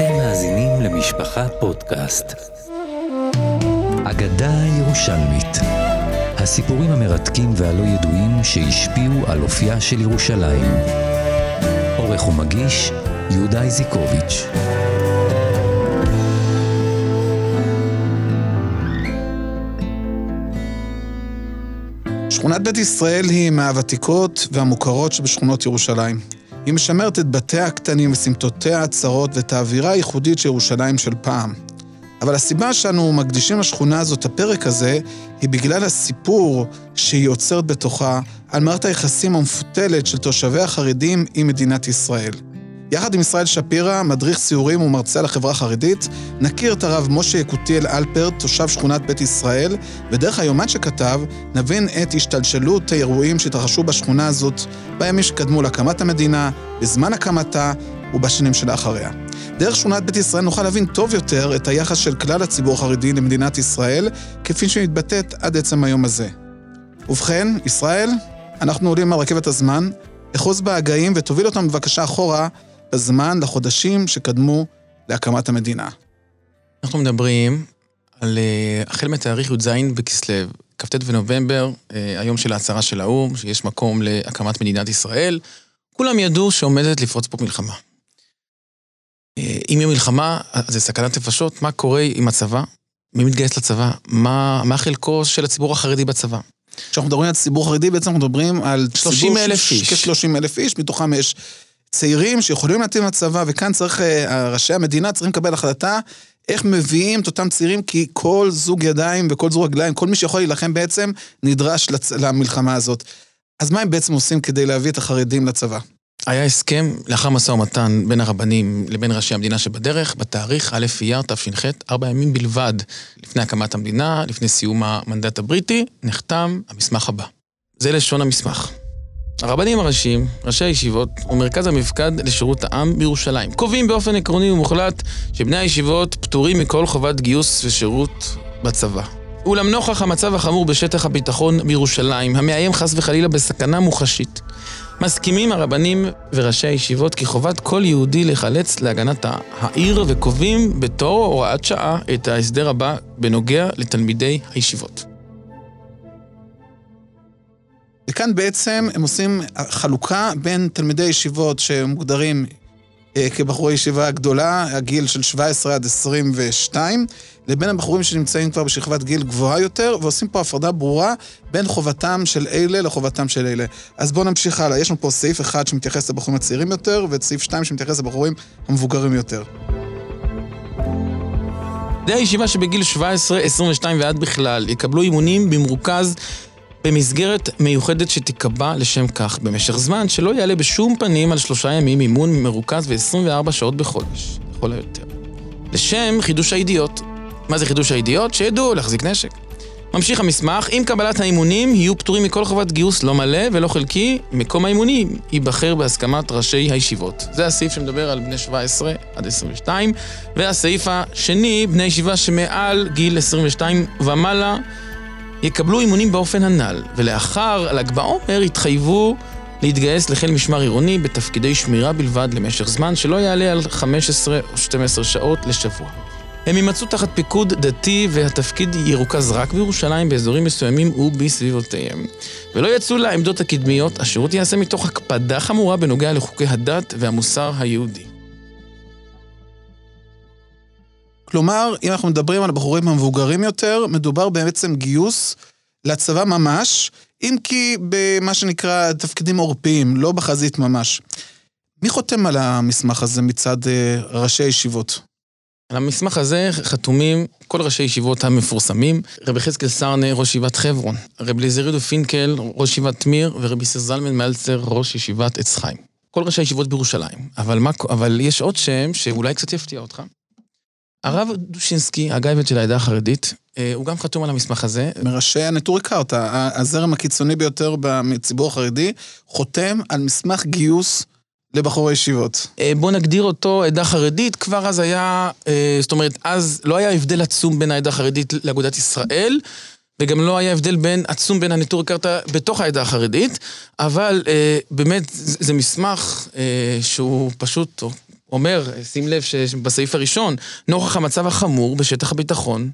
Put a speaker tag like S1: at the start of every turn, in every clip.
S1: אתם מאזינים למשפחה פודקאסט. אגדה ירושלמית. הסיפורים המרתקים והלא ידועים שהשפיעו על אופייה של ירושלים. עורך ומגיש, יהודה איזיקוביץ'.
S2: שכונת בית ישראל היא מהוותיקות והמוכרות שבשכונות ירושלים. היא משמרת את בתיה הקטנים וסמטותיה הצרות ואת האווירה הייחודית של ירושלים של פעם. אבל הסיבה שאנו מקדישים לשכונה הזאת הפרק הזה, היא בגלל הסיפור שהיא יוצרת בתוכה על מערכת היחסים המפותלת של תושבי החרדים עם מדינת ישראל. יחד עם ישראל שפירא, מדריך סיורים ומרצה לחברה החרדית, נכיר את הרב משה יקותיאל אלפרט, תושב שכונת בית ישראל, ודרך היומן שכתב, נבין את השתלשלות האירועים שהתרחשו בשכונה הזאת בימים שקדמו להקמת המדינה, בזמן הקמתה ובשנים שלאחריה. דרך שכונת בית ישראל נוכל להבין טוב יותר את היחס של כלל הציבור החרדי למדינת ישראל, כפי שמתבטאת עד עצם היום הזה. ובכן, ישראל, אנחנו עולים על רכבת הזמן, אחוז בהגאים ותוביל אותם בבקשה אחורה בזמן לחודשים שקדמו להקמת המדינה.
S3: אנחנו מדברים על אה, החל מתאריך י"ז בכסלו, כ"ט בנובמבר, אה, היום של ההצהרה של האו"ם, שיש מקום להקמת מדינת ישראל. כולם ידעו שעומדת לפרוץ פה מלחמה. אה, אם יהיה מלחמה, זה סכנת נפשות, מה קורה עם הצבא? מי מתגייס לצבא? מה, מה חלקו של הציבור החרדי בצבא?
S2: כשאנחנו מדברים על ציבור חרדי, בעצם אנחנו מדברים על
S3: 30 אלף איש.
S2: כ-30 אלף איש, מתוכם יש צעירים שיכולים להתאים לצבא, וכאן צריך, אה, ראשי המדינה צריכים לקבל החלטה איך מביאים את אותם צעירים, כי כל זוג ידיים וכל זוג רגליים, כל מי שיכול להילחם בעצם, נדרש לצ... למלחמה הזאת. אז מה הם בעצם עושים כדי להביא את החרדים לצבא?
S3: היה הסכם לאחר משא ומתן בין הרבנים לבין ראשי המדינה שבדרך, בתאריך א' אייר תש"ח, ארבע ימים בלבד לפני הקמת המדינה, לפני סיום המנדט הבריטי, נחתם המסמך הבא. זה לשון המסמך. הרבנים הראשיים, ראשי הישיבות ומרכז המפקד לשירות העם בירושלים קובעים באופן עקרוני ומוחלט שבני הישיבות פטורים מכל חובת גיוס ושירות בצבא. אולם נוכח המצב החמור בשטח הביטחון בירושלים, המאיים חס וחלילה בסכנה מוחשית, מסכימים הרבנים וראשי הישיבות כי חובת כל יהודי לחלץ להגנת העיר וקובעים בתור הוראת שעה את ההסדר הבא בנוגע לתלמידי הישיבות.
S2: וכאן בעצם הם עושים חלוקה בין תלמידי ישיבות שמוגדרים אה, כבחורי ישיבה גדולה, הגיל של 17 עד 22, לבין הבחורים שנמצאים כבר בשכבת גיל גבוהה יותר, ועושים פה הפרדה ברורה בין חובתם של אלה לחובתם של אלה. אז בואו נמשיך הלאה. יש לנו פה סעיף אחד שמתייחס לבחורים הצעירים יותר, ואת סעיף 2 שמתייחס לבחורים המבוגרים יותר.
S3: בני הישיבה שבגיל 17, 22 ועד בכלל יקבלו אימונים במרוכז במסגרת מיוחדת שתיקבע לשם כך במשך זמן שלא יעלה בשום פנים על שלושה ימים אימון מרוכז ו-24 שעות בחודש, לכל היותר. לשם חידוש הידיעות. מה זה חידוש הידיעות? שידעו להחזיק נשק. ממשיך המסמך, עם קבלת האימונים יהיו פטורים מכל חובת גיוס לא מלא ולא חלקי, מקום האימונים ייבחר בהסכמת ראשי הישיבות. זה הסעיף שמדבר על בני 17 עד 22, והסעיף השני, בני ישיבה שמעל גיל 22 ומעלה, יקבלו אימונים באופן הנ"ל, ולאחר ל"ג בעומר יתחייבו להתגייס לחיל משמר עירוני בתפקידי שמירה בלבד למשך זמן שלא יעלה על 15 או 12 שעות לשבוע. הם יימצאו תחת פיקוד דתי והתפקיד ירוכז רק בירושלים באזורים מסוימים ובסביבותיהם. ולא יצאו לעמדות הקדמיות, השירות ייעשה מתוך הקפדה חמורה בנוגע לחוקי הדת והמוסר היהודי.
S2: כלומר, אם אנחנו מדברים על הבחורים המבוגרים יותר, מדובר בעצם גיוס לצבא ממש, אם כי במה שנקרא תפקידים עורפיים, לא בחזית ממש. מי חותם על המסמך הזה מצד uh, ראשי הישיבות?
S3: על המסמך הזה חתומים כל ראשי הישיבות המפורסמים, רבי חזקאל סרנה, ראש ישיבת חברון, רבי אליזרידו פינקל, ראש ישיבת תמיר, ורבי סר זלמן מאלצר, ראש ישיבת עץ חיים. כל ראשי הישיבות בירושלים. אבל, מה, אבל יש עוד שם שאולי קצת יפתיע אותך. הרב דושינסקי, הגייבט של העדה החרדית, אה, הוא גם חתום על המסמך הזה.
S2: מראשי הנטורי קרתא, הזרם הקיצוני ביותר בציבור החרדי, חותם על מסמך גיוס לבחורי ישיבות.
S3: אה, בוא נגדיר אותו עדה חרדית, כבר אז היה, אה, זאת אומרת, אז לא היה הבדל עצום בין העדה החרדית לאגודת ישראל, וגם לא היה הבדל בין, עצום בין הנטורי קרתא בתוך העדה החרדית, אבל באמת זה מסמך שהוא פשוט, אומר, שים לב שבסעיף הראשון, נוכח המצב החמור בשטח הביטחון,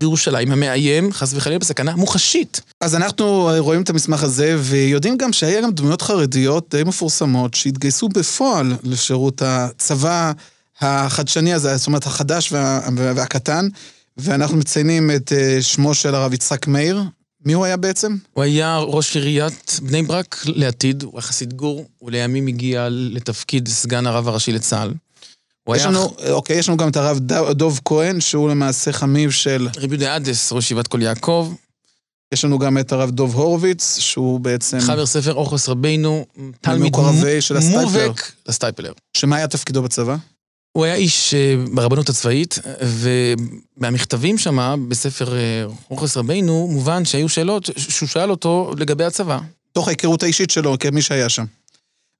S3: בירושלים המאיים, חס וחלילה, בסכנה מוחשית.
S2: אז אנחנו רואים את המסמך הזה, ויודעים גם שהיה גם דמויות חרדיות די מפורסמות שהתגייסו בפועל לשירות הצבא החדשני הזה, זאת אומרת החדש וה, והקטן, ואנחנו מציינים את אה, שמו של הרב יצחק מאיר. מי הוא היה בעצם?
S3: הוא היה ראש עיריית בני ברק לעתיד, הוא היה חסיד גור, הוא לימים הגיע לתפקיד סגן הרב הראשי לצה"ל.
S2: יש לנו, אוקיי, יש לנו גם את הרב דוב כהן, שהוא למעשה חמיב של...
S3: רבי יהודה אדס, ראש ישיבת כל יעקב.
S2: יש לנו גם את הרב דוב הורוביץ, שהוא בעצם...
S3: חבר ספר אוכלוס רבינו,
S2: תלמיד
S3: מובהק לסטייפלר.
S2: שמה היה תפקידו בצבא?
S3: הוא היה איש אה, ברבנות הצבאית, ומהמכתבים שם, בספר אה, רבינו, מובן שהיו שאלות שהוא שאל אותו לגבי הצבא.
S2: תוך ההיכרות האישית שלו כמי שהיה שם.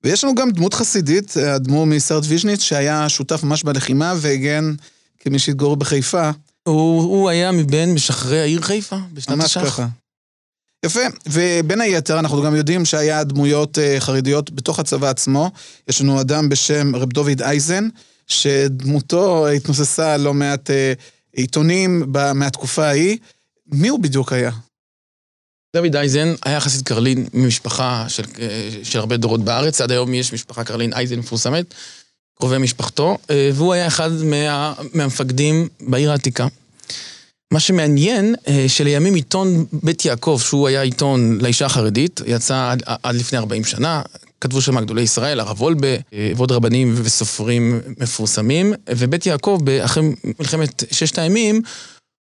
S2: ויש לנו גם דמות חסידית, אדמו"ר מסרט ויז'ניץ, שהיה שותף ממש בלחימה והגן כמי שהתגורר בחיפה.
S3: הוא, הוא היה מבין משחררי העיר חיפה בשנת השח. ממש ככה.
S2: יפה, ובין היתר אנחנו גם יודעים שהיה דמויות uh, חרדיות בתוך הצבא עצמו. יש לנו אדם בשם רב דוד אייזן, שדמותו התנוססה לא מעט uh, עיתונים מהתקופה ההיא. מי הוא בדיוק היה?
S3: דוד אייזן היה חסיד קרלין ממשפחה של, של הרבה דורות בארץ, עד היום יש משפחה קרלין אייזן מפורסמת, קרובי משפחתו, אה, והוא היה אחד מה, מהמפקדים בעיר העתיקה. מה שמעניין, אה, שלימים עיתון בית יעקב, שהוא היה עיתון לאישה החרדית, יצא עד, עד לפני 40 שנה, כתבו שם גדולי ישראל, הרב וולבה, אה, ועוד רבנים וסופרים מפורסמים, ובית יעקב, אחרי מלחמת ששת הימים,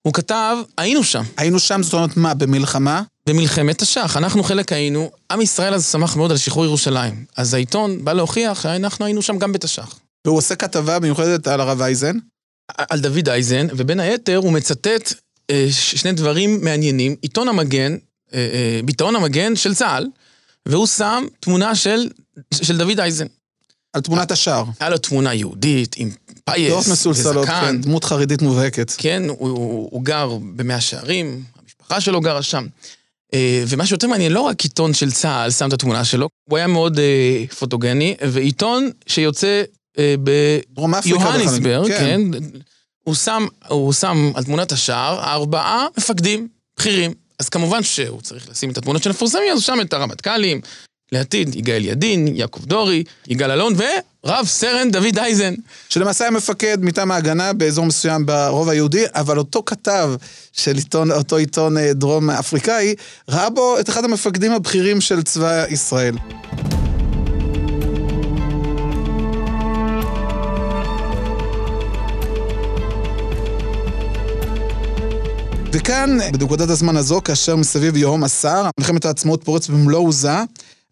S3: הוא כתב, היינו שם.
S2: היינו שם, זאת אומרת מה, במלחמה?
S3: במלחמת תש"ח. אנחנו חלק היינו, עם ישראל אז שמח מאוד על שחרור ירושלים. אז העיתון בא להוכיח שאנחנו היינו שם גם בתש"ח.
S2: והוא עושה כתבה מיוחדת על הרב אייזן?
S3: על דוד אייזן, ובין היתר הוא מצטט אה, שני דברים מעניינים. עיתון המגן, אה, אה, ביטאון המגן של צה"ל, והוא שם תמונה של, של דוד אייזן.
S2: על תמונת השער.
S3: היה לו תמונה יהודית, עם פייס,
S2: פאות מסולסלות, כן, דמות חרדית מובהקת.
S3: כן, הוא, הוא, הוא גר במאה שערים, המשפחה שלו גרה שם. אה, ומה שיותר מעניין, לא רק עיתון של צה"ל שם את התמונה שלו, הוא היה מאוד אה, פוטוגני, ועיתון שיוצא אה, ביוהניסברג, כן. כן, הוא שם, הוא שם על תמונת השער ארבעה מפקדים בכירים. אז כמובן שהוא צריך לשים את התמונות של המפורסמים, אז שם את הרמטכ"לים, לעתיד יגאל ידין, יעקב דורי, יגאל אלון ורב סרן דוד אייזן.
S2: שלמעשה היה מפקד מטעם ההגנה באזור מסוים ברוב היהודי, אבל אותו כתב של עיתון, אותו עיתון אה, דרום אפריקאי, ראה בו את אחד המפקדים הבכירים של צבא ישראל. וכאן, בנקודת הזמן הזו, כאשר מסביב יהום הסער, מלחמת העצמאות פורץ במלוא עוזה,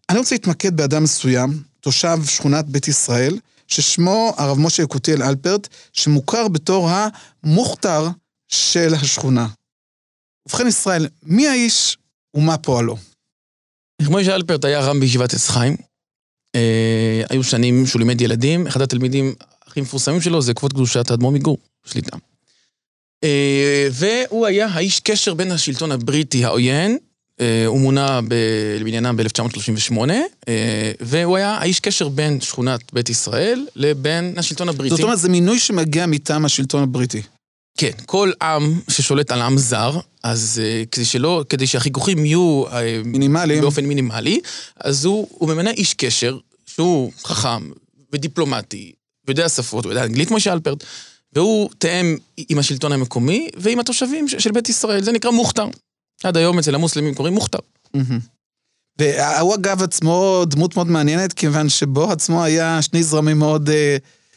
S2: אני רוצה להתמקד באדם מסוים, תושב שכונת בית ישראל, ששמו הרב משה יקותיאל אלפרט, שמוכר בתור המוכתר של השכונה. ובכן ישראל, מי האיש ומה פועלו?
S3: משה אלפרט היה רם בישיבת עץ חיים. אה, היו שנים שהוא לימד ילדים, אחד התלמידים הכי מפורסמים שלו זה כבוד קדושת האדמו"ר מגור, שליטה. אה, והוא היה האיש קשר בין השלטון הבריטי העוין אה, הוא מונה לבניינם ב-1938, אה, והוא היה האיש קשר בין שכונת בית ישראל לבין השלטון הבריטי.
S2: זאת אומרת, זה מינוי שמגיע מטעם השלטון הבריטי.
S3: כן, כל עם ששולט על עם זר, אז uh, כדי שלא, כדי שהחיכוכים יהיו... Uh,
S2: מינימליים.
S3: באופן מינימלי, אז הוא, הוא ממנה איש קשר, שהוא חכם ודיפלומטי, ויודע שפות, ויודע אנגלית כמו שאלפרט, והוא תאם עם השלטון המקומי ועם התושבים של בית ישראל, זה נקרא מוכתר. עד היום אצל המוסלמים קוראים מוכתר.
S2: והוא אגב עצמו דמות מאוד מעניינת, כיוון שבו עצמו היה שני זרמים מאוד uh,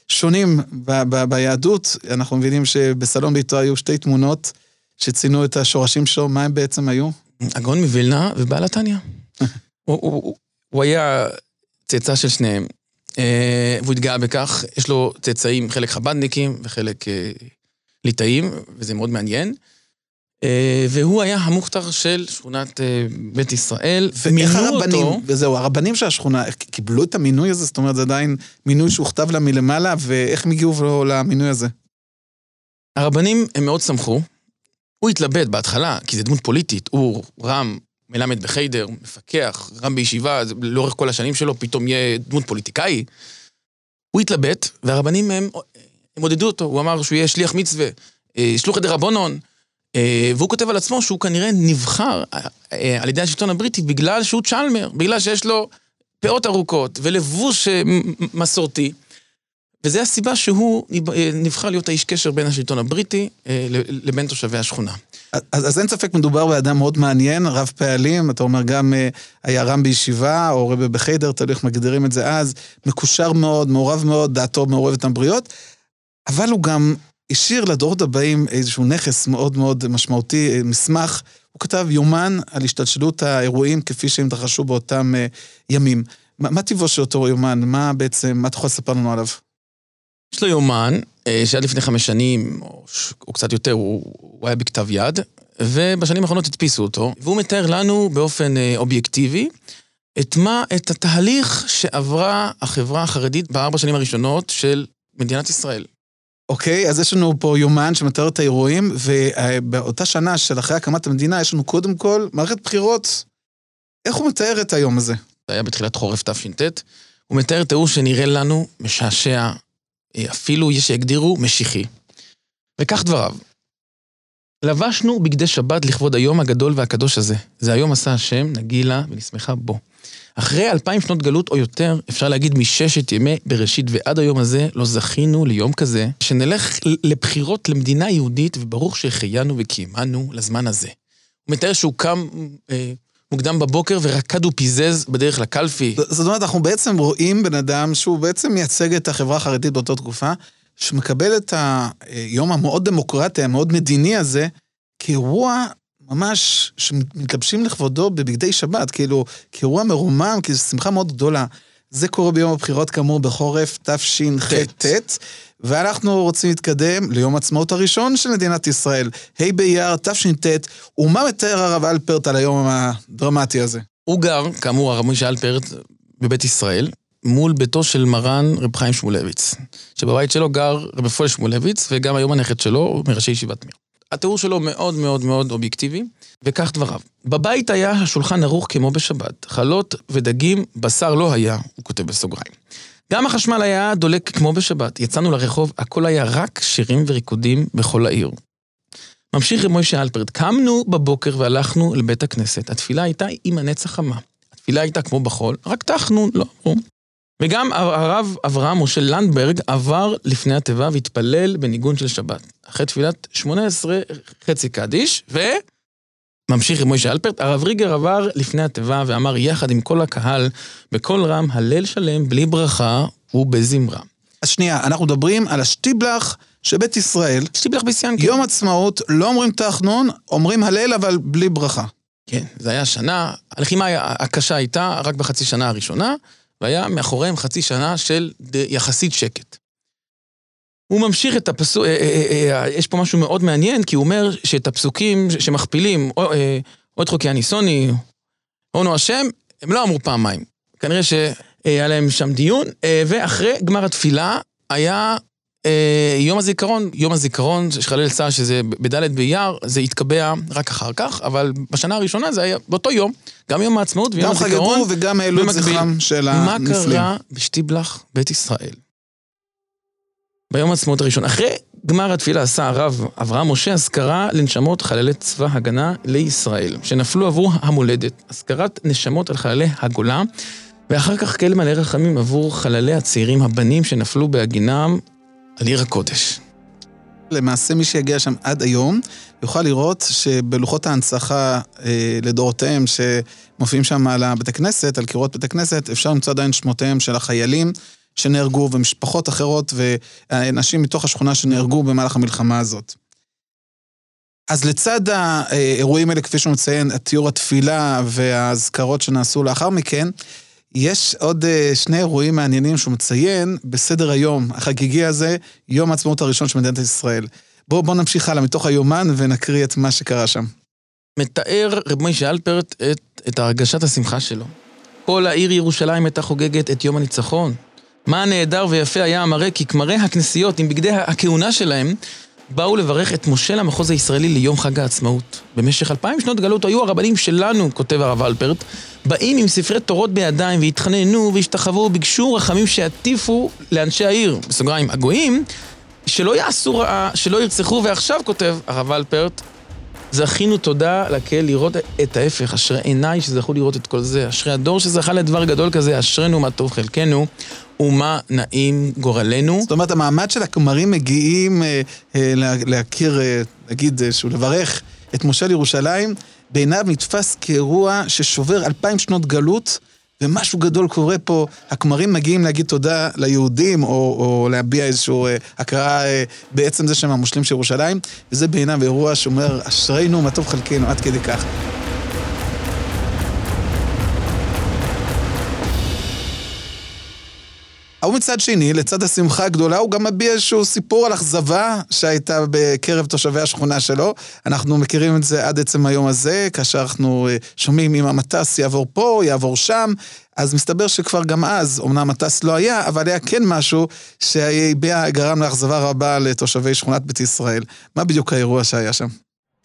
S2: שונים ב- ב- ביהדות. אנחנו מבינים שבסלון ביתו היו שתי תמונות שציינו את השורשים שלו, מה הם בעצם היו?
S3: הגאון מווילנה ובעל התניא. הוא, הוא, הוא, הוא היה צאצא של שניהם, והוא התגאה בכך. יש לו צאצאים, חלק חב"דניקים וחלק uh, ליטאים, וזה מאוד מעניין. אה, והוא היה המוכתר של שכונת אה, בית ישראל.
S2: ואיך הרבנים, אותו... וזהו, הרבנים של השכונה, קיבלו את המינוי הזה? זאת אומרת, זה עדיין מינוי שהוכתב לה מלמעלה, ואיך הם הגיעו למינוי הזה?
S3: הרבנים, הם מאוד שמחו. הוא התלבט בהתחלה, כי זה דמות פוליטית. הוא רם, מלמד בחיידר, מפקח, רם בישיבה, לאורך כל השנים שלו פתאום יהיה דמות פוליטיקאי. הוא התלבט, והרבנים הם, הם עודדו אותו, הוא אמר שהוא יהיה שליח מצווה, אה, שלוח את דרבנון, אה, והוא כותב על עצמו שהוא כנראה נבחר על ידי השלטון הבריטי בגלל שהוא צ'למר, בגלל שיש לו פאות ארוכות ולבוש מסורתי. וזו הסיבה שהוא נבחר להיות האיש קשר בין השלטון הבריטי לבין תושבי השכונה.
S2: אז, אז אין ספק, מדובר באדם מאוד מעניין, רב פעלים, אתה אומר גם אה, היה רם בישיבה, או רבי בחיידר, תלוי איך מגדירים את זה אז, מקושר מאוד, מעורב מאוד, דעתו מעורבת הבריות, אבל הוא גם השאיר לדורות הבאים איזשהו נכס מאוד מאוד משמעותי, אה, מסמך. הוא כתב יומן על השתלשלות האירועים כפי שהם התרחשו באותם uh, ימים. מה, מה טיבו של אותו יומן? מה בעצם, מה אתה יכול לספר לנו עליו?
S3: יש לו יומן, אה, שעד לפני חמש שנים, או, או קצת יותר, הוא, הוא היה בכתב יד, ובשנים האחרונות הדפיסו אותו, והוא מתאר לנו באופן אה, אובייקטיבי את מה, את התהליך שעברה החברה החרדית בארבע שנים הראשונות של מדינת ישראל.
S2: אוקיי, okay, אז יש לנו פה יומן שמתאר את האירועים, ובאותה שנה של אחרי הקמת המדינה, יש לנו קודם כל מערכת בחירות. איך הוא מתאר את היום הזה?
S3: זה היה בתחילת חורף תש"ט. הוא מתאר תיאור שנראה לנו משעשע, אפילו יש שיגדירו משיחי. וכך דבריו: לבשנו בגדי שבת לכבוד היום הגדול והקדוש הזה. זה היום עשה השם, נגילה ונשמחה בו. אחרי אלפיים שנות גלות או יותר, אפשר להגיד מששת ימי בראשית ועד היום הזה, לא זכינו ליום כזה, שנלך לבחירות למדינה יהודית, וברוך שהחיינו וקיימנו לזמן הזה. הוא מתאר שהוא קם אה, מוקדם בבוקר ורקד ופיזז בדרך לקלפי.
S2: זאת אומרת, אנחנו בעצם רואים בן אדם שהוא בעצם מייצג את החברה החרדית באותה תקופה, שמקבל את היום המאוד דמוקרטי, המאוד מדיני הזה, כאירוע ממש שמתלבשים לכבודו בבגדי שבת, כאילו, כאירוע מרומם, כי זו שמחה מאוד גדולה. זה קורה ביום הבחירות כאמור בחורף תשח"ט, ואנחנו רוצים להתקדם ליום העצמאות הראשון של מדינת ישראל, ה' באייר תש"ט, ומה מתאר הרב אלפרט על היום הדרמטי הזה?
S3: הוא גר, כאמור, הרב משה אלפרט, בבית ישראל, מול ביתו של מרן רב חיים שמואלביץ, שבבית שלו גר רב פועל שמואלביץ, וגם היום הנכד שלו הוא מראשי ישיבת מיר. התיאור שלו מאוד מאוד מאוד אובייקטיבי, וכך דבריו. בבית היה השולחן ערוך כמו בשבת, חלות ודגים, בשר לא היה, הוא כותב בסוגריים. גם החשמל היה דולק כמו בשבת, יצאנו לרחוב, הכל היה רק שירים וריקודים בכל העיר. ממשיך רב מוישה אלפרט, קמנו בבוקר והלכנו לבית הכנסת. התפילה הייתה עם הנץ החמה. התפילה הייתה כמו בחול, רק טחנו, לא. וגם הרב אברהם משה לנדברג עבר לפני התיבה והתפלל בניגון של שבת. אחרי תפילת שמונה עשרה חצי קדיש, ו... ממשיך עם מוישה אלפרט, הרב ריגר עבר לפני התיבה ואמר יחד עם כל הקהל, בקול רם, הלל שלם, בלי ברכה ובזמרה.
S2: אז שנייה, אנחנו מדברים על השטיבלח שבית ישראל.
S3: שטיבלח בסיאנקי.
S2: יום עצמאות, לא אומרים תחנון, אומרים הלל אבל בלי ברכה.
S3: כן, זה היה שנה, הלחימה הקשה הייתה רק בחצי שנה הראשונה, והיה מאחוריהם חצי שנה של יחסית שקט. הוא ממשיך את הפסוק, אה, אה, אה, יש פה משהו מאוד מעניין, כי הוא אומר שאת הפסוקים שמכפילים, עוד חוקי הניסוני, הונו השם, הם לא אמרו פעמיים. כנראה שהיה להם שם דיון, ואחרי גמר התפילה היה יום הזיכרון, יום הזיכרון של חלל צה"ל, שזה בד' באייר, זה התקבע רק אחר כך, אבל בשנה הראשונה זה היה באותו יום, גם יום העצמאות ויום הזיכרון.
S2: גם חגגו וגם העלו את זכרם של
S3: הנפלים. מה קרה בשטיבלח, בית ישראל? ביום העצמאות הראשון. אחרי גמר התפילה עשה הרב אברהם משה אזכרה לנשמות חללי צבא הגנה לישראל, שנפלו עבור המולדת, אזכרת נשמות על חללי הגולה, ואחר כך כל מלא רחמים עבור חללי הצעירים הבנים שנפלו בהגינם על עיר הקודש.
S2: למעשה מי שיגיע שם עד היום יוכל לראות שבלוחות ההנצחה אה, לדורותיהם שמופיעים שם על הבית הכנסת, על קירות בית הכנסת, אפשר למצוא עדיין שמותיהם של החיילים שנהרגו ומשפחות אחרות ואנשים מתוך השכונה שנהרגו במהלך המלחמה הזאת. אז לצד האירועים האלה, כפי שהוא מציין, תיאור התפילה והאזכרות שנעשו לאחר מכן, יש עוד אה, שני אירועים מעניינים שהוא מציין בסדר היום החגיגי הזה, יום העצמאות הראשון של מדינת ישראל. בואו בוא נמשיך הלאה מתוך היומן ונקריא את מה שקרה שם.
S3: מתאר רב מוישה אלפרט את, את הרגשת השמחה שלו. כל העיר ירושלים הייתה חוגגת את יום הניצחון. מה נהדר ויפה היה המראה, כי כמרי הכנסיות עם בגדי הכהונה שלהם, באו לברך את מושל המחוז הישראלי ליום חג העצמאות. במשך אלפיים שנות גלות היו הרבנים שלנו, כותב הרב אלפרט, באים עם ספרי תורות בידיים והתחננו והשתחוו וביקשו רחמים שיטיפו לאנשי העיר, בסוגריים, הגויים, שלא יעשו רעה, שלא ירצחו, ועכשיו כותב הרב אלפרט, זכינו תודה לקהל לראות את ההפך, אשרי עיניי שזכו לראות את כל זה, אשרי הדור שזכה לדבר גדול כזה, אשרינו מה טוב חלקנו. ומה נעים גורלנו.
S2: זאת אומרת, המעמד של הכמרים מגיעים אה, אה, להכיר, אה, נגיד, אה, שהוא לברך את משה לירושלים, בעיניו נתפס כאירוע ששובר אלפיים שנות גלות, ומשהו גדול קורה פה, הכמרים מגיעים להגיד תודה ליהודים, או, או להביע איזושהי אה, הכרה אה, בעצם זה שהם המושלים של ירושלים, וזה בעיניו אירוע שאומר, אשרינו, מה טוב חלקנו, עד כדי כך. ההוא מצד שני, לצד השמחה הגדולה, הוא גם מביע איזשהו סיפור על אכזבה שהייתה בקרב תושבי השכונה שלו. אנחנו מכירים את זה עד עצם היום הזה, כאשר אנחנו אה, שומעים אם המטס יעבור פה, יעבור שם, אז מסתבר שכבר גם אז, אמנם מטס לא היה, אבל היה כן משהו שהביע, גרם לאכזבה רבה לתושבי שכונת בית ישראל. מה בדיוק האירוע שהיה שם?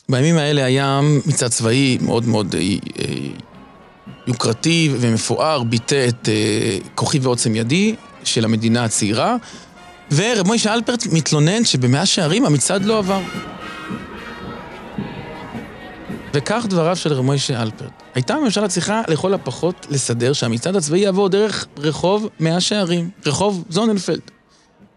S3: בימים האלה היה מצעד צבאי מאוד מאוד אה, אה, יוקרתי ומפואר, ביטא את כוחי ועוצם ידי, של המדינה הצעירה, ורב מוישה אלפרט מתלונן שבמאה שערים המצעד לא עבר. וכך דבריו של רב מוישה אלפרט. הייתה הממשלה צריכה לכל הפחות לסדר שהמצעד הצבאי יעבור דרך רחוב מאה שערים, רחוב זוננפלד.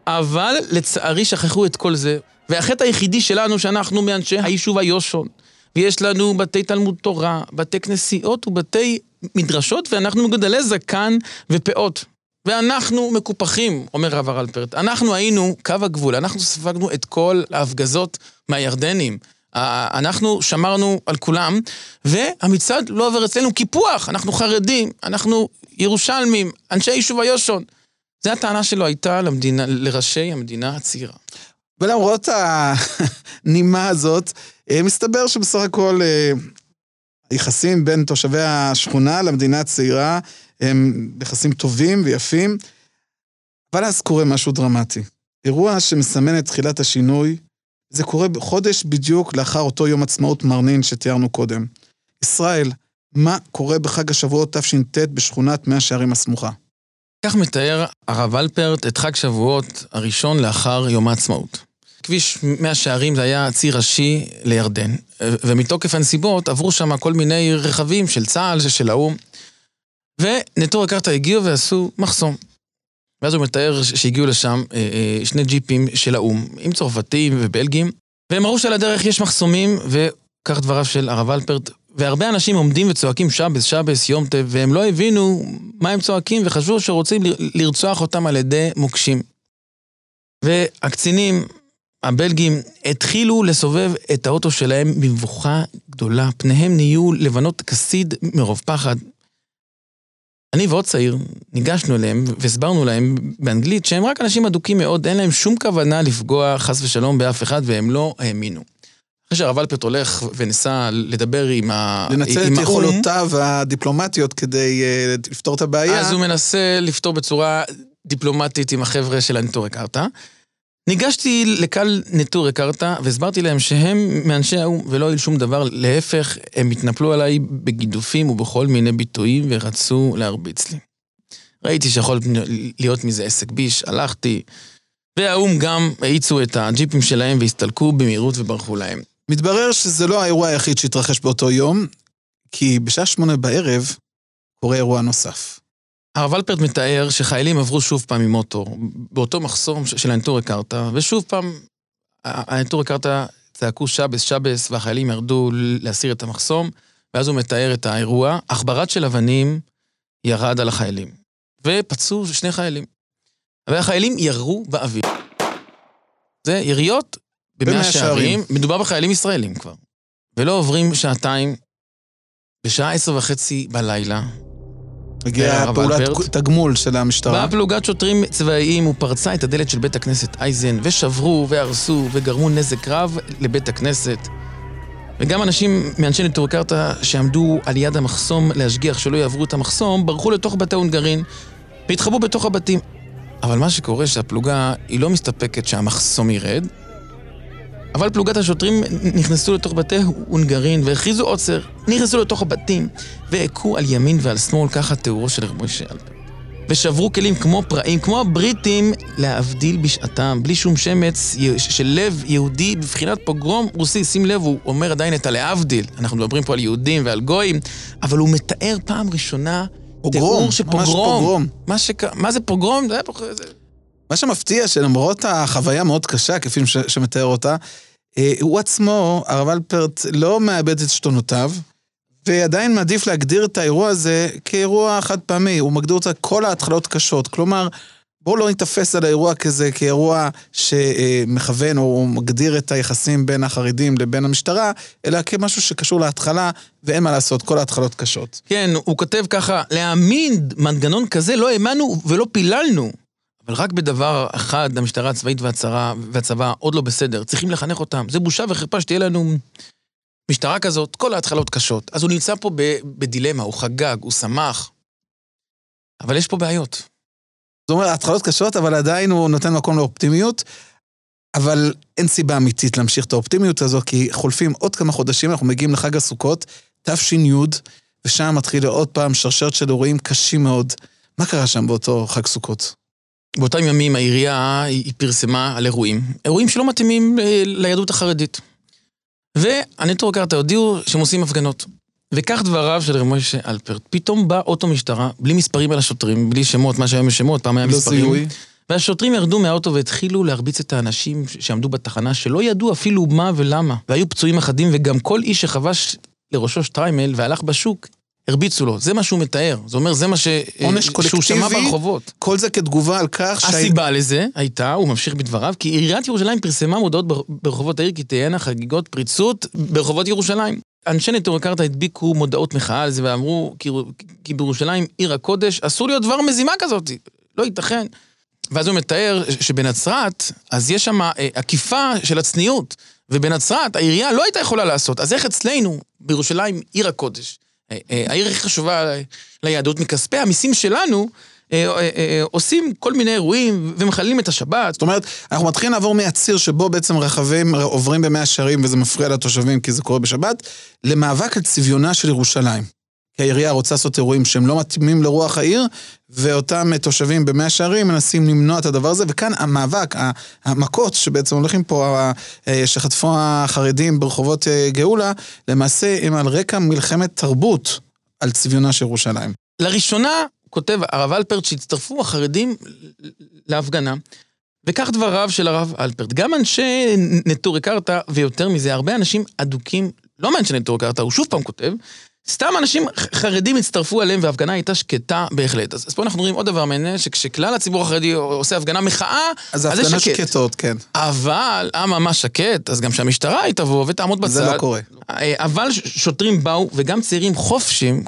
S3: אבל לצערי שכחו את כל זה, והחטא היחידי שלנו שאנחנו מאנשי היישוב היושון, ויש לנו בתי תלמוד תורה, בתי כנסיות ובתי מדרשות, ואנחנו מגדלי זקן ופאות. ואנחנו מקופחים, אומר רב הרלפרט. אנחנו היינו קו הגבול, אנחנו ספגנו את כל ההפגזות מהירדנים. אנחנו שמרנו על כולם, והמצעד לא עובר אצלנו קיפוח, אנחנו חרדים, אנחנו ירושלמים, אנשי יישוב היושון. זו הטענה שלו הייתה למדינה, לראשי המדינה הצעירה.
S2: ולמרות הנימה הזאת, אה, מסתבר שבסך הכל אה, היחסים בין תושבי השכונה למדינה הצעירה הם יחסים טובים ויפים, אבל אז קורה משהו דרמטי. אירוע שמסמן את תחילת השינוי, זה קורה חודש בדיוק לאחר אותו יום עצמאות מרנין שתיארנו קודם. ישראל, מה קורה בחג השבועות תש"ט בשכונת מאה שערים הסמוכה?
S3: כך מתאר הרב אלפרט את חג שבועות הראשון לאחר יום העצמאות. כביש מאה שערים זה היה ציר ראשי לירדן, ומתוקף הנסיבות עברו שם כל מיני רכבים של צה"ל, של האו"ם, ונטורי קרתא הגיעו ועשו מחסום. ואז הוא מתאר שהגיעו לשם אה, אה, שני ג'יפים של האו"ם, עם צרפתים ובלגים, והם ראו שעל הדרך יש מחסומים, וכך דבריו של הרב אלפרט, והרבה אנשים עומדים וצועקים שבס, שבס, יום טב, והם לא הבינו מה הם צועקים, וחשבו שרוצים לרצוח אותם על ידי מוקשים. והקצינים, הבלגים, התחילו לסובב את האוטו שלהם במבוכה גדולה, פניהם נהיו לבנות כסיד מרוב פחד. אני ועוד צעיר ניגשנו אליהם והסברנו להם באנגלית שהם רק אנשים אדוקים מאוד, אין להם שום כוונה לפגוע חס ושלום באף אחד והם לא האמינו. אחרי שהרב אלפרט הולך וניסה לדבר עם
S2: האו"ם... לנצל את יכולותיו הדיפלומטיות כדי uh, לפתור את הבעיה.
S3: אז הוא מנסה לפתור בצורה דיפלומטית עם החבר'ה של הנטורי קרתא. ניגשתי לקהל נטורי קרתא והסברתי להם שהם מאנשי האו"ם ולא היו שום דבר, להפך, הם התנפלו עליי בגידופים ובכל מיני ביטויים ורצו להרביץ לי. ראיתי שיכול להיות מזה עסק ביש, הלכתי, והאו"ם גם האיצו את הג'יפים שלהם והסתלקו במהירות וברחו להם.
S2: מתברר שזה לא האירוע היחיד שהתרחש באותו יום, כי בשעה שמונה בערב קורה אירוע נוסף.
S3: הרב אלפרט מתאר שחיילים עברו שוב פעם עם מוטור, באותו מחסום של האנטורי קרתא, ושוב פעם האנטורי קרתא צעקו שבס שבס, והחיילים ירדו להסיר את המחסום, ואז הוא מתאר את האירוע. עכברת של אבנים ירד על החיילים, ופצעו שני חיילים. והחיילים ירו באוויר. זה יריות במאה שערים, מדובר בחיילים ישראלים כבר. ולא עוברים שעתיים, בשעה עשר וחצי בלילה,
S2: הגיעה פעולת תגמול של המשטרה.
S3: באה פלוגת שוטרים צבאיים ופרצה את הדלת של בית הכנסת אייזן, ושברו והרסו וגרמו נזק רב לבית הכנסת. וגם אנשים מאנשי נטורי קרתא שעמדו על יד המחסום להשגיח שלא יעברו את המחסום, ברחו לתוך בתי הונגרין והתחבאו בתוך הבתים. אבל מה שקורה שהפלוגה היא לא מסתפקת שהמחסום ירד, אבל פלוגת השוטרים נכנסו לתוך בתי הונגרין והכריזו עוצר, נכנסו לתוך הבתים והכו על ימין ועל שמאל, ככה תיאורו של רב משה אלפר. ושברו כלים כמו פראים, כמו הבריטים, להבדיל בשעתם, בלי שום שמץ של לב יהודי בבחינת פוגרום רוסי. שים לב, הוא אומר עדיין את הלהבדיל. אנחנו מדברים פה על יהודים ועל גויים, אבל הוא מתאר פעם ראשונה
S2: פוגרום,
S3: תיאור של
S2: ממש
S3: פוגרום.
S2: פוגרום.
S3: מה, שק... מה זה פוגרום? פוגרום. זה...
S2: מה שמפתיע, שלמרות החוויה מאוד קשה, כפי ש- שמתאר אותה, אה, הוא עצמו, הרב אלפרט, לא מאבד את שתונותיו, ועדיין מעדיף להגדיר את האירוע הזה כאירוע חד פעמי. הוא מגדיר אותה כל ההתחלות קשות. כלומר, בואו לא ניתפס על האירוע כזה כאירוע שמכוון או מגדיר את היחסים בין החרדים לבין המשטרה, אלא כמשהו שקשור להתחלה, ואין מה לעשות, כל ההתחלות קשות.
S3: כן, הוא כותב ככה, להעמיד מנגנון כזה לא האמנו ולא פיללנו. אבל רק בדבר אחד, המשטרה הצבאית והצרה, והצבא עוד לא בסדר, צריכים לחנך אותם. זה בושה וחרפה שתהיה לנו משטרה כזאת, כל ההתחלות קשות. אז הוא נמצא פה בדילמה, הוא חגג, הוא שמח. אבל יש פה בעיות.
S2: זאת אומרת, התחלות קשות, אבל עדיין הוא נותן מקום לאופטימיות. אבל אין סיבה אמיתית להמשיך את האופטימיות הזו, כי חולפים עוד כמה חודשים, אנחנו מגיעים לחג הסוכות, תש"י, ושם מתחיל עוד פעם שרשרת של אירועים קשים מאוד. מה קרה שם באותו חג סוכות?
S3: באותם ימים העירייה היא פרסמה על אירועים, אירועים שלא מתאימים אה, ליהדות החרדית. והנטורי קרתא הודיעו שהם עושים הפגנות. וכך דבריו של רב משה אלפרט, פתאום בא אוטו משטרה, בלי מספרים על השוטרים, בלי שמות, מה שהיום יש שמות, פעם היה
S2: לא
S3: מספרים.
S2: זיהוי.
S3: והשוטרים ירדו מהאוטו והתחילו להרביץ את האנשים שעמדו בתחנה, שלא ידעו אפילו מה ולמה. והיו פצועים אחדים, וגם כל איש שחבש לראשו שטריימל והלך בשוק, הרביצו לו. זה מה שהוא מתאר. זה אומר, זה מה ש...
S2: עונש
S3: שהוא שמע
S2: קולקטיבי.
S3: ברחובות.
S2: כל זה כתגובה על כך שה-
S3: הסיבה לזה הייתה, הוא ממשיך בדבריו, כי עיריית ירושלים פרסמה מודעות בר- ברחובות העיר כי תהיינה חגיגות פריצות ברחובות ירושלים. אנשי נטורי קרתא הדביקו מודעות מחאה על זה ואמרו כי, כי בירושלים עיר הקודש אסור להיות דבר מזימה כזאת, לא ייתכן. ואז הוא מתאר שבנצרת, אז יש שם אה, עקיפה של הצניעות, ובנצרת העירייה לא הייתה יכולה לעשות, אז איך אצלנו, בירושלים, עיר הקודש, אה, אה, העיר הכי חשובה ליהדות, מכספי המיסים שלנו, אה, אה, אה, עושים כל מיני אירועים ומחללים את השבת.
S2: זאת אומרת, אנחנו מתחילים לעבור מהציר שבו בעצם רכבים עוברים במאה שערים וזה מפריע לתושבים כי זה קורה בשבת, למאבק על צביונה של ירושלים. כי העירייה רוצה לעשות אירועים שהם לא מתאימים לרוח העיר, ואותם תושבים במאה שערים מנסים למנוע את הדבר הזה, וכאן המאבק, המכות שבעצם הולכים פה, אה, שחטפו החרדים ברחובות אה, גאולה, למעשה הם על רקע מלחמת תרבות על צביונה של ירושלים.
S3: לראשונה, כותב הרב אלפרט, שהצטרפו החרדים להפגנה, וכך דבריו של הרב אלפרט. גם אנשי נטורי קרתא, ויותר מזה, הרבה אנשים אדוקים, לא מאנשי נטורי קרתא, הוא שוב פעם כותב, סתם אנשים חרדים הצטרפו אליהם וההפגנה הייתה שקטה בהחלט. אז, אז פה אנחנו רואים עוד דבר מעניין, שכשכלל הציבור החרדי עושה הפגנה מחאה,
S2: אז זה
S3: אז זה
S2: הפגנה
S3: שקט.
S2: שקטות, כן.
S3: אבל, אה ממש שקט, אז גם שהמשטרה היא תבוא ותעמוד בצד.
S2: זה לא קורה.
S3: אה, אבל שוטרים באו, וגם צעירים חופשים,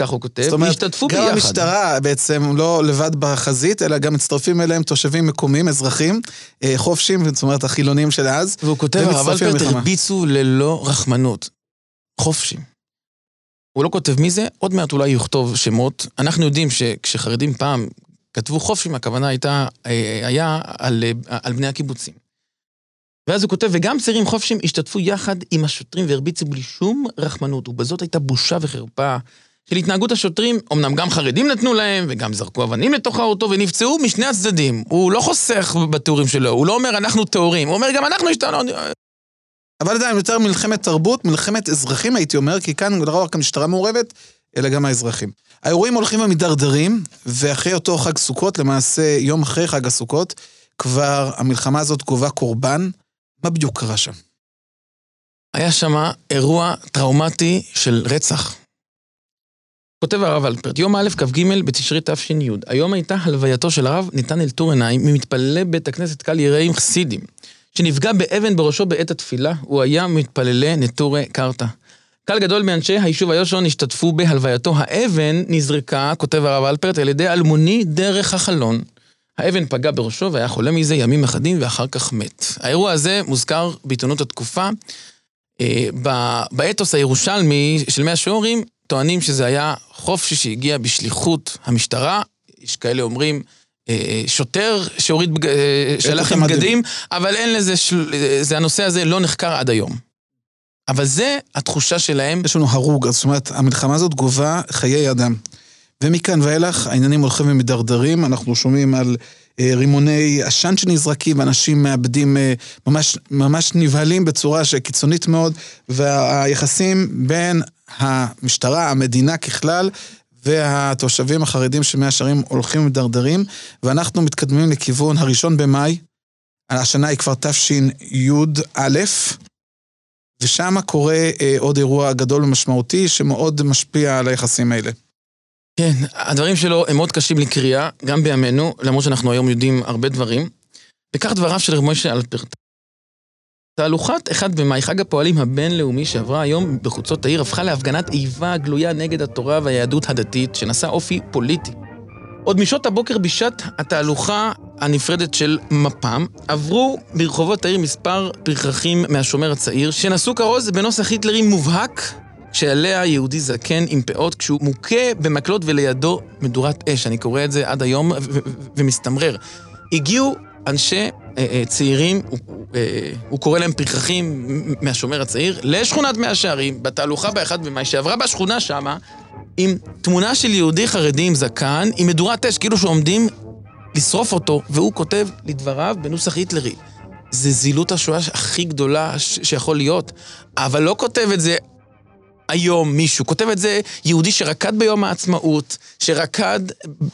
S3: כך הוא כותב,
S2: זאת אומרת,
S3: השתתפו
S2: גם
S3: ביחד.
S2: המשטרה בעצם לא לבד בחזית, אלא גם מצטרפים אליהם תושבים מקומיים, אזרחים, אה, חופשים, זאת אומרת החילונים של אז.
S3: והוא כותב, הרב
S2: למלחמה.
S3: הרביצו ללא רחמנות. חופשים. הוא לא כותב מי זה, עוד מעט אולי יכתוב שמות. אנחנו יודעים שכשחרדים פעם כתבו חופשים, הכוונה הייתה, אה, היה על, אה, על בני הקיבוצים. ואז הוא כותב, וגם צעירים חופשים השתתפו יחד עם השוטרים והרביצו בלי שום רחמנות, ובזאת הייתה בושה וחרפה של התנהגות השוטרים. אמנם גם חרדים נתנו להם, וגם זרקו אבנים לתוך האוטו, ונפצעו משני הצדדים. הוא לא חוסך בתיאורים שלו, הוא לא אומר אנחנו טהורים, הוא אומר גם אנחנו השתנו...
S2: אבל עדיין יותר מלחמת תרבות, מלחמת אזרחים הייתי אומר, כי כאן לא רק המשטרה מעורבת, אלא גם האזרחים. האירועים הולכים ומידרדרים, ואחרי אותו חג סוכות, למעשה יום אחרי חג הסוכות, כבר המלחמה הזאת גובה קורבן. מה בדיוק קרה שם?
S3: היה שם אירוע טראומטי של רצח. כותב הרב אלפרט, יום א' כ"ג בתשרי תש"י, היום הייתה הלווייתו של הרב ניתן אלתור עיניים ממתפללי בית הכנסת קל יראים חסידים, שנפגע באבן בראשו בעת התפילה, הוא היה מתפללי נטורי קרתא. קהל גדול מאנשי היישוב היושון השתתפו בהלווייתו. האבן נזרקה, כותב הרב אלפרט, על ידי אלמוני דרך החלון. האבן פגע בראשו והיה חולה מזה ימים אחדים ואחר כך מת. האירוע הזה מוזכר בעיתונות התקופה. אה, באתוס הירושלמי של מאה שעורים טוענים שזה היה חופשי שהגיע בשליחות המשטרה, יש כאלה אומרים שוטר שהוריד, בג- אה, שלח עם. בגדים, אבל אין לזה, של... אה, זה הנושא הזה לא נחקר עד היום. אבל זה התחושה שלהם.
S2: יש לנו הרוג, זאת אומרת, המלחמה הזאת גובה חיי אדם. ומכאן ואילך העניינים הולכים ומידרדרים, אנחנו שומעים על אה, רימוני עשן שנזרקים, ואנשים מאבדים, אה, ממש, ממש נבהלים בצורה שקיצונית מאוד, והיחסים בין המשטרה, המדינה ככלל, והתושבים החרדים של מאה שערים הולכים ומידרדרים, ואנחנו מתקדמים לכיוון הראשון במאי, השנה היא כבר תשי"א, ושם קורה אה, עוד אירוע גדול ומשמעותי שמאוד משפיע על היחסים האלה.
S3: כן, הדברים שלו הם מאוד קשים לקריאה, גם בימינו, למרות שאנחנו היום יודעים הרבה דברים. וכך דבריו של רב משה אלפרט. תהלוכת 1 במאי, חג הפועלים הבינלאומי שעברה היום בחוצות העיר, הפכה להפגנת איבה גלויה נגד התורה והיהדות הדתית, שנשא אופי פוליטי. עוד משעות הבוקר בשעת התהלוכה הנפרדת של מפ"ם, עברו ברחובות העיר מספר פרחחים מהשומר הצעיר, שנשאו כרוז בנוסח היטלרי מובהק, שעליה יהודי זקן עם פאות כשהוא מוכה במקלות ולידו מדורת אש. אני קורא את זה עד היום ומסתמרר. הגיעו אנשי אה, אה, צעירים, הוא, אה, הוא קורא להם פרחחים מהשומר הצעיר, לשכונת מאה שערים, בתהלוכה באחד במאי, שעברה בשכונה שמה, עם תמונה של יהודי חרדי עם זקן, עם מדורת אש, כאילו שעומדים לשרוף אותו, והוא כותב לדבריו בנוסח היטלרי. זה זילות השואה הכי גדולה ש- שיכול להיות, אבל לא כותב את זה היום מישהו, כותב את זה יהודי שרקד ביום העצמאות, שרקד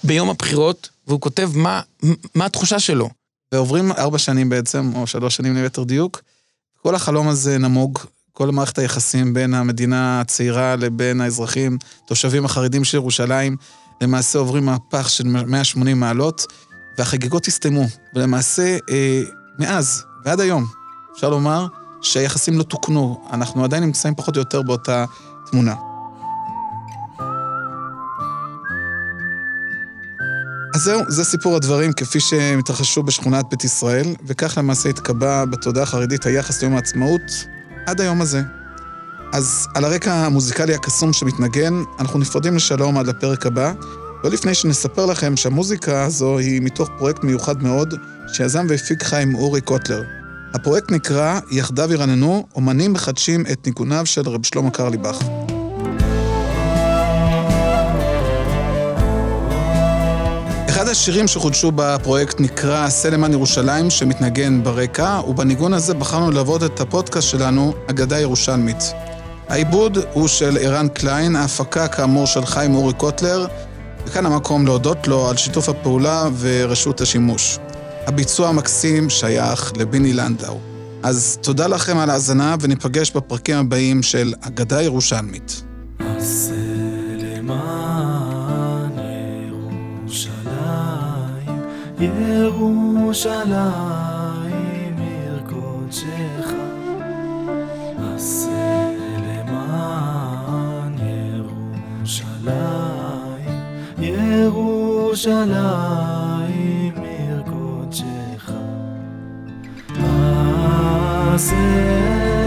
S3: ביום הבחירות, והוא כותב מה, מה התחושה שלו.
S2: ועוברים ארבע שנים בעצם, או שלוש שנים ליתר דיוק, כל החלום הזה נמוג, כל מערכת היחסים בין המדינה הצעירה לבין האזרחים, תושבים החרדים של ירושלים, למעשה עוברים מהפך של 180 מעלות, והחגיגות הסתיימו. ולמעשה, אה, מאז ועד היום, אפשר לומר שהיחסים לא תוקנו, אנחנו עדיין נמצאים פחות או יותר באותה תמונה. אז זהו, זה סיפור הדברים כפי שהם התרחשו בשכונת בית ישראל, וכך למעשה התקבע בתודעה החרדית היחס ליום העצמאות עד היום הזה. אז על הרקע המוזיקלי הקסום שמתנגן, אנחנו נפרדים לשלום עד לפרק הבא, לא לפני שנספר לכם שהמוזיקה הזו היא מתוך פרויקט מיוחד מאוד, שיזם והפיק חיים אורי קוטלר. הפרויקט נקרא "יחדיו ירננו, אומנים מחדשים את ניגוניו של רב שלמה קרליבך". אחד השירים שחודשו בפרויקט נקרא סלמן ירושלים, שמתנגן ברקע, ובניגון הזה בחרנו ללוות את הפודקאסט שלנו, אגדה ירושלמית. העיבוד הוא של ערן קליין, ההפקה כאמור של חיים אורי קוטלר, וכאן המקום להודות לו על שיתוף הפעולה ורשות השימוש. הביצוע המקסים שייך לביני לנדאו. אז תודה לכם על ההאזנה, וניפגש בפרקים הבאים של אגדה ירושלמית.
S4: עשה ירושלים, עיר קודשך. עשה למען ירושלים, ירושלים עיר קודשך. עשה